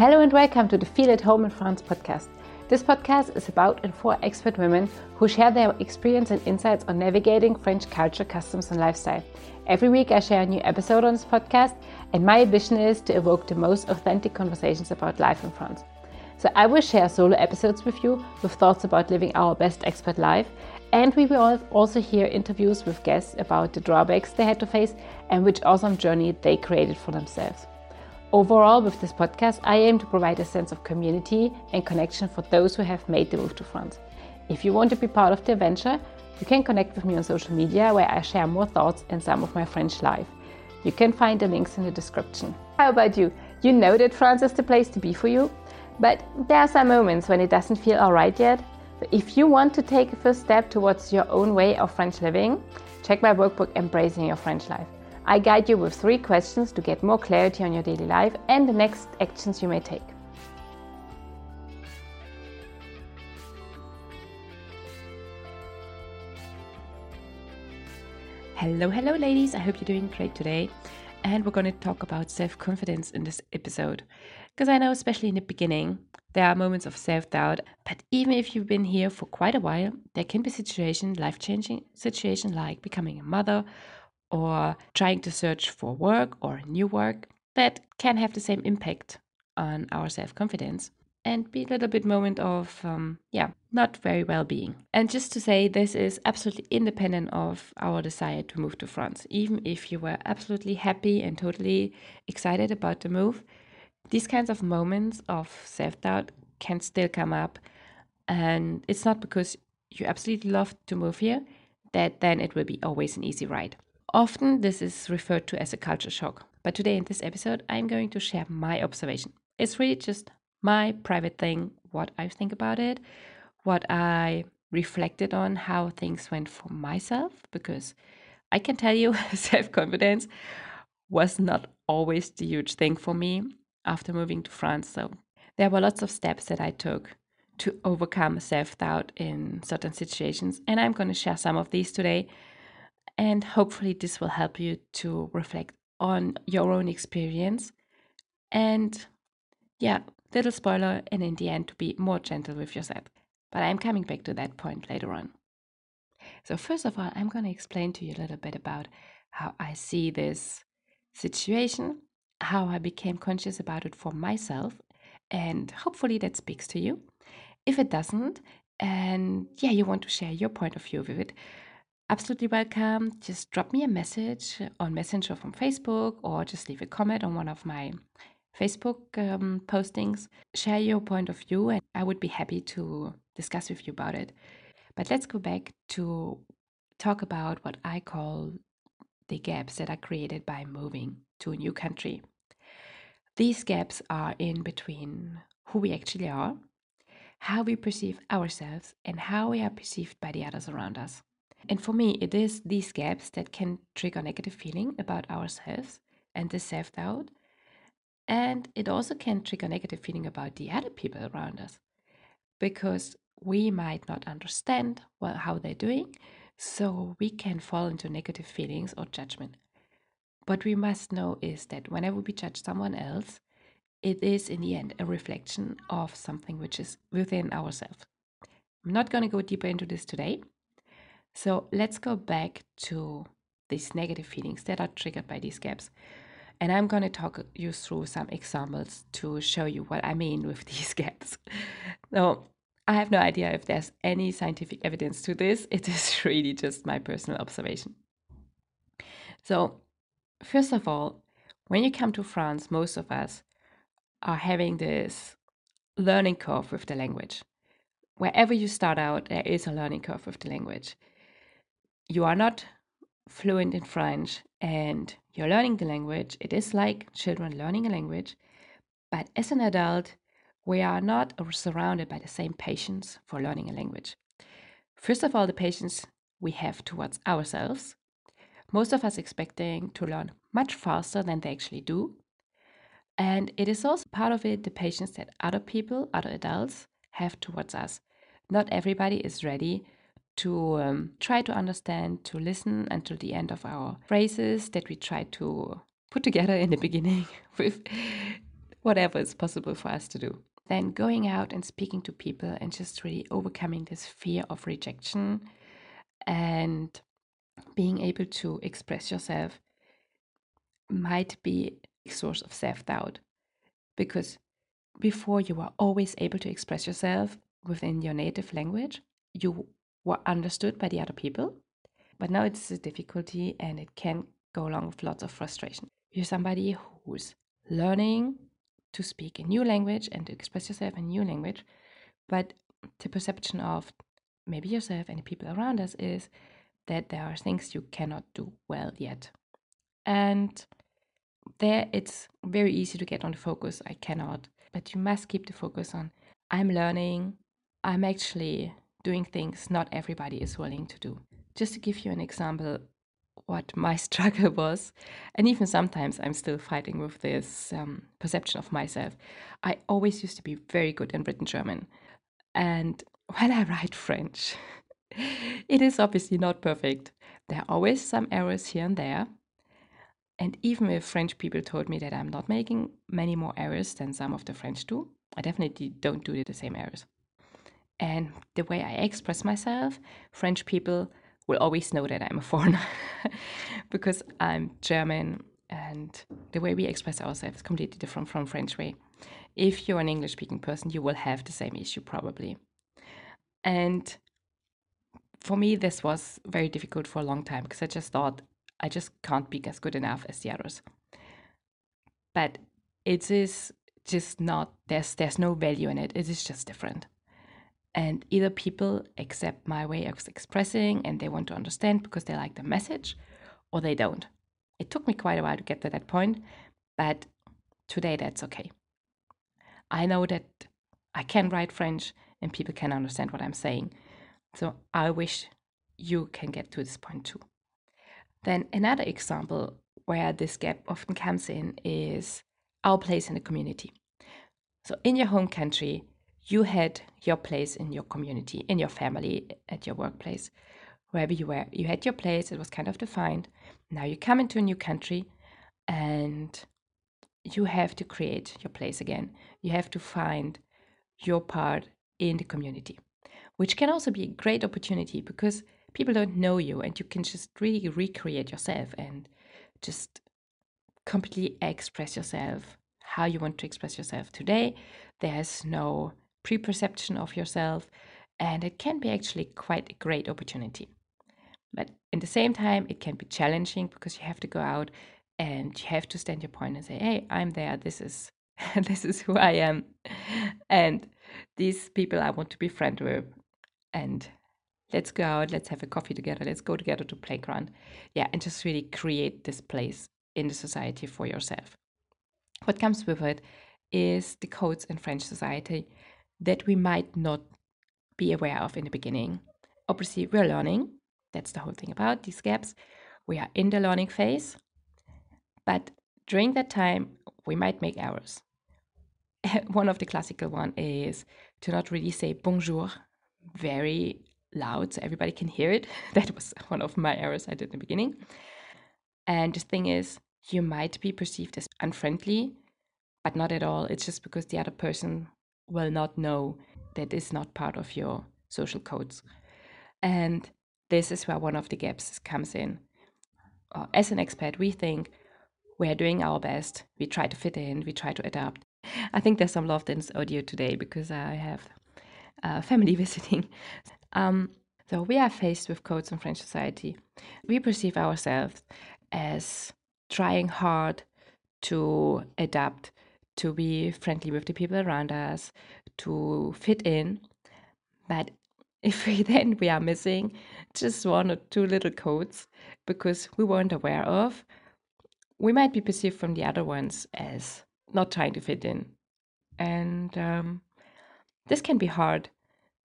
Hello and welcome to the Feel at Home in France podcast. This podcast is about and for expat women who share their experience and insights on navigating French culture, customs, and lifestyle. Every week, I share a new episode on this podcast, and my ambition is to evoke the most authentic conversations about life in France. So, I will share solo episodes with you with thoughts about living our best expat life, and we will also hear interviews with guests about the drawbacks they had to face and which awesome journey they created for themselves. Overall, with this podcast, I aim to provide a sense of community and connection for those who have made the move to France. If you want to be part of the adventure, you can connect with me on social media where I share more thoughts and some of my French life. You can find the links in the description. How about you? You know that France is the place to be for you, but there are some moments when it doesn't feel alright yet. If you want to take a first step towards your own way of French living, check my workbook Embracing Your French Life. I guide you with three questions to get more clarity on your daily life and the next actions you may take. Hello, hello, ladies. I hope you're doing great today. And we're going to talk about self confidence in this episode. Because I know, especially in the beginning, there are moments of self doubt. But even if you've been here for quite a while, there can be situation, life changing situation like becoming a mother or trying to search for work or new work that can have the same impact on our self confidence and be a little bit moment of um, yeah not very well being and just to say this is absolutely independent of our desire to move to france. Even if you were absolutely happy and totally excited about the move these kinds of moments of self-doubt can still come up. And it's not because you absolutely love to move here that then it will be always an easy ride Often this is referred to as a culture shock, but today in this episode I'm going to share my observation. It's really just my private thing, what I think about it, what I reflected on, how things went for myself, because I can tell you self confidence was not always the huge thing for me after moving to France. So there were lots of steps that I took to overcome self doubt in certain situations, and I'm going to share some of these today and hopefully, this will help you to reflect on your own experience. And yeah, little spoiler, and in the end, to be more gentle with yourself. But I'm coming back to that point later on. So, first of all, I'm going to explain to you a little bit about how I see this situation, how I became conscious about it for myself, and hopefully that speaks to you. If it doesn't, and yeah, you want to share your point of view with it, absolutely welcome. Just drop me a message on Messenger from Facebook or just leave a comment on one of my Facebook um, postings. Share your point of view, and I would be happy to discuss with you about it. But let's go back to talk about what I call the gaps that are created by moving to a new country. These gaps are in between who we actually are, how we perceive ourselves, and how we are perceived by the others around us. And for me, it is these gaps that can trigger negative feeling about ourselves and the self doubt. And it also can trigger negative feeling about the other people around us because we might not understand well how they're doing. So we can fall into negative feelings or judgment. What we must know is that whenever we judge someone else, it is in the end a reflection of something which is within ourselves. I'm not going to go deeper into this today so let's go back to these negative feelings that are triggered by these gaps. And I'm going to talk you through some examples to show you what I mean with these gaps. Now, I have no idea if there's any scientific evidence to this. It is really just my personal observation. So, first of all, when you come to France, most of us are having this learning curve with the language. Wherever you start out, there is a learning curve with the language you are not fluent in French and you're learning the language, it is like children learning a language. But as an adult, we are not surrounded by the same patience for learning a language. First of all, the patience we have towards ourselves. Most of us expecting to learn much faster than they actually do. And it is also part of it the patience that other people, other adults, have towards us. Not everybody is ready to um, try to understand, to listen until the end of our phrases that we try to put together in the beginning with whatever is possible for us to do. Then going out and speaking to people and just really overcoming this fear of rejection and being able to express yourself might be a source of self doubt because before you were always able to express yourself within your native language, you were understood by the other people. But now it's a difficulty and it can go along with lots of frustration. You're somebody who's learning to speak a new language and to express yourself in a new language, but the perception of maybe yourself and the people around us is that there are things you cannot do well yet. And there it's very easy to get on the focus I cannot, but you must keep the focus on I'm learning, I'm actually doing things not everybody is willing to do. Just to give you an example, what my struggle was, and even sometimes I'm still fighting with this um, perception of myself. I always used to be very good in written German. And when I write French, it is obviously not perfect. There are always some errors here and there. And even if French people told me that I'm not making many more errors than some of the French do, I definitely don't do the same errors. And the way I express myself, French people will always know that I'm a foreigner because I'm German and the way we express ourselves is completely different from French way. If you're an English speaking person, you will have the same issue probably. And for me, this was very difficult for a long time because I just thought I just can't be as good enough as the others. But it is just not there's there's no value in it. It is just different. And either people accept my way of expressing and they want to understand because they like the message, or they don't. It took me quite a while to get to that point, but today that's okay. I know that I can write French and people can understand what I'm saying. So I wish you can get to this point too. Then another example where this gap often comes in is our place in the community. So in your home country, you had your place in your community, in your family, at your workplace, wherever you were. You had your place, it was kind of defined. Now you come into a new country and you have to create your place again. You have to find your part in the community, which can also be a great opportunity because people don't know you and you can just really recreate yourself and just completely express yourself how you want to express yourself today. There's no preperception of yourself, and it can be actually quite a great opportunity. But in the same time, it can be challenging because you have to go out and you have to stand your point and say, "Hey, I'm there. This is this is who I am, and these people I want to be friend with, and let's go out. Let's have a coffee together. Let's go together to playground, yeah, and just really create this place in the society for yourself. What comes with it is the codes in French society that we might not be aware of in the beginning. Obviously, we're learning. That's the whole thing about these gaps. We are in the learning phase, but during that time, we might make errors. one of the classical one is to not really say bonjour very loud so everybody can hear it. That was one of my errors I did in the beginning. And the thing is, you might be perceived as unfriendly, but not at all. It's just because the other person will not know that is not part of your social codes. And this is where one of the gaps comes in. Uh, as an expat, we think we're doing our best. We try to fit in, we try to adapt. I think there's some love in this audio today because I have uh, family visiting. Um, so we are faced with codes in French society. We perceive ourselves as trying hard to adapt to be friendly with the people around us, to fit in. But if we then we are missing just one or two little codes because we weren't aware of, we might be perceived from the other ones as not trying to fit in. And um, this can be hard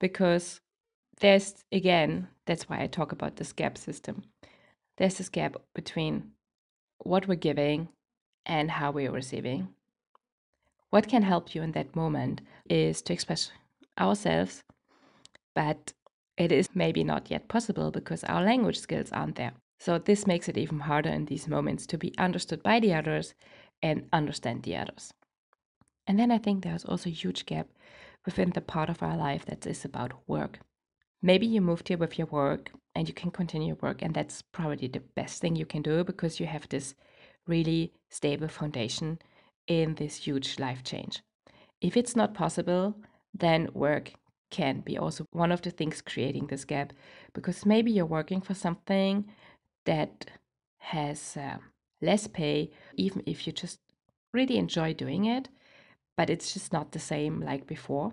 because there's, again, that's why I talk about this gap system. There's this gap between what we're giving and how we're receiving. What can help you in that moment is to express ourselves, but it is maybe not yet possible because our language skills aren't there. So, this makes it even harder in these moments to be understood by the others and understand the others. And then I think there's also a huge gap within the part of our life that is about work. Maybe you moved here with your work and you can continue work, and that's probably the best thing you can do because you have this really stable foundation in this huge life change. If it's not possible, then work can be also one of the things creating this gap because maybe you're working for something that has uh, less pay, even if you just really enjoy doing it, but it's just not the same like before.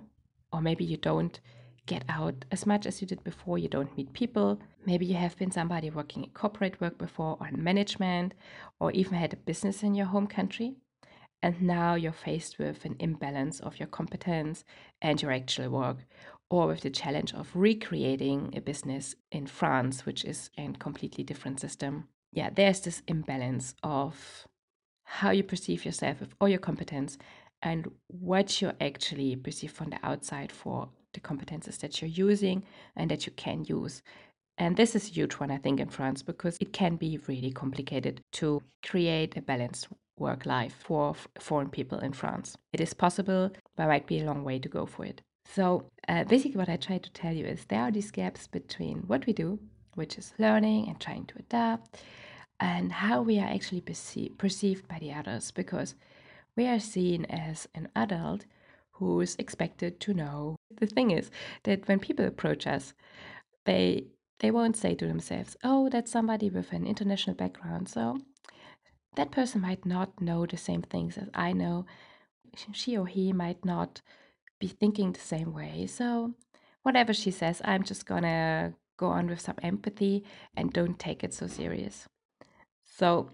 Or maybe you don't get out as much as you did before, you don't meet people. Maybe you have been somebody working in corporate work before or in management, or even had a business in your home country. And now you're faced with an imbalance of your competence and your actual work, or with the challenge of recreating a business in France, which is a completely different system. Yeah, there's this imbalance of how you perceive yourself with all your competence and what you actually perceive from the outside for the competences that you're using and that you can use. And this is a huge one, I think, in France because it can be really complicated to create a balanced work life for foreign people in France. It is possible, but might be a long way to go for it. So, uh, basically, what I try to tell you is there are these gaps between what we do, which is learning and trying to adapt, and how we are actually perce- perceived by the others because we are seen as an adult who is expected to know. The thing is that when people approach us, they they won't say to themselves, "Oh, that's somebody with an international background." So that person might not know the same things as I know. She or he might not be thinking the same way. So whatever she says, I'm just gonna go on with some empathy and don't take it so serious. So,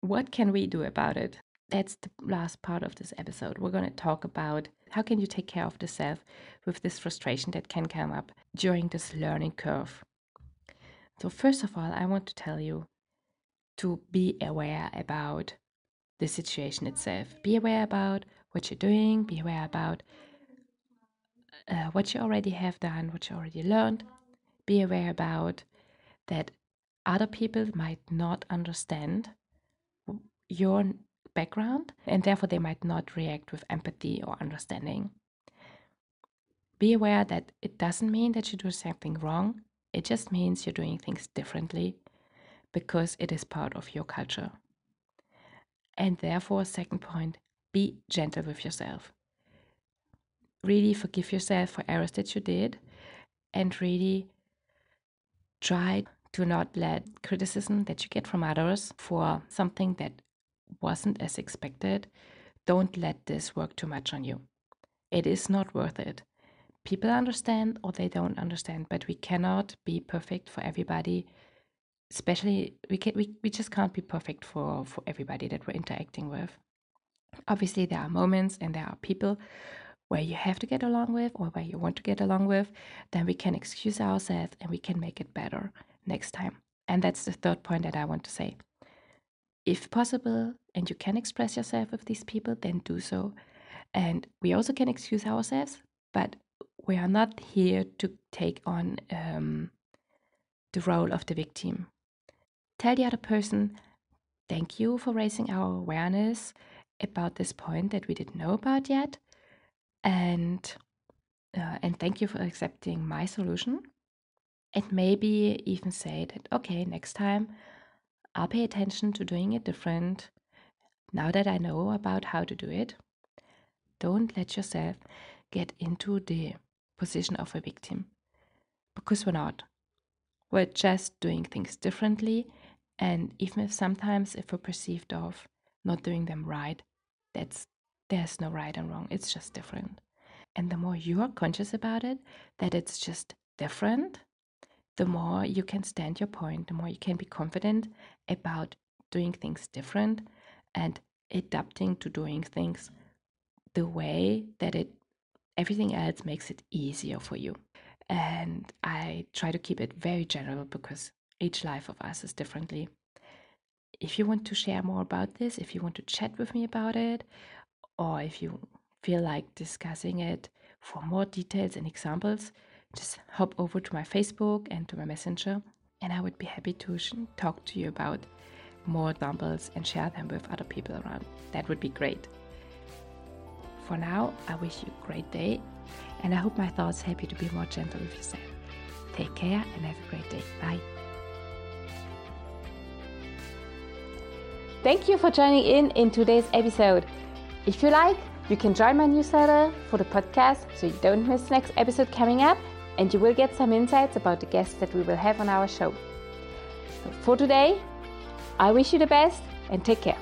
what can we do about it? That's the last part of this episode. We're going to talk about how can you take care of the self with this frustration that can come up during this learning curve. So, first of all, I want to tell you to be aware about the situation itself. Be aware about what you're doing, be aware about uh, what you already have done, what you already learned. Be aware about that other people might not understand your background and therefore they might not react with empathy or understanding. Be aware that it doesn't mean that you do something wrong, it just means you're doing things differently because it is part of your culture. And therefore, second point, be gentle with yourself. Really forgive yourself for errors that you did and really try to not let criticism that you get from others for something that wasn't as expected, don't let this work too much on you. It is not worth it. People understand or they don't understand, but we cannot be perfect for everybody. Especially, we, can, we, we just can't be perfect for, for everybody that we're interacting with. Obviously, there are moments and there are people where you have to get along with or where you want to get along with, then we can excuse ourselves and we can make it better next time. And that's the third point that I want to say. If possible, and you can express yourself with these people, then do so. And we also can excuse ourselves, but we are not here to take on um, the role of the victim. Tell the other person, thank you for raising our awareness about this point that we didn't know about yet. And uh, and thank you for accepting my solution and maybe even say that, okay, next time I'll pay attention to doing it different now that I know about how to do it. Don't let yourself get into the position of a victim because we're not. We're just doing things differently, and even if sometimes if we're perceived of not doing them right, that's there's no right and wrong. It's just different. And the more you are conscious about it, that it's just different, the more you can stand your point, the more you can be confident about doing things different and adapting to doing things the way that it everything else makes it easier for you. And I try to keep it very general because each life of us is differently. If you want to share more about this, if you want to chat with me about it, or if you feel like discussing it for more details and examples, just hop over to my Facebook and to my Messenger, and I would be happy to talk to you about more examples and share them with other people around. That would be great. For now, I wish you a great day, and I hope my thoughts help you to be more gentle with yourself. Take care and have a great day. Bye. Thank you for joining in in today's episode. If you like, you can join my newsletter for the podcast so you don't miss next episode coming up and you will get some insights about the guests that we will have on our show. So for today, I wish you the best and take care.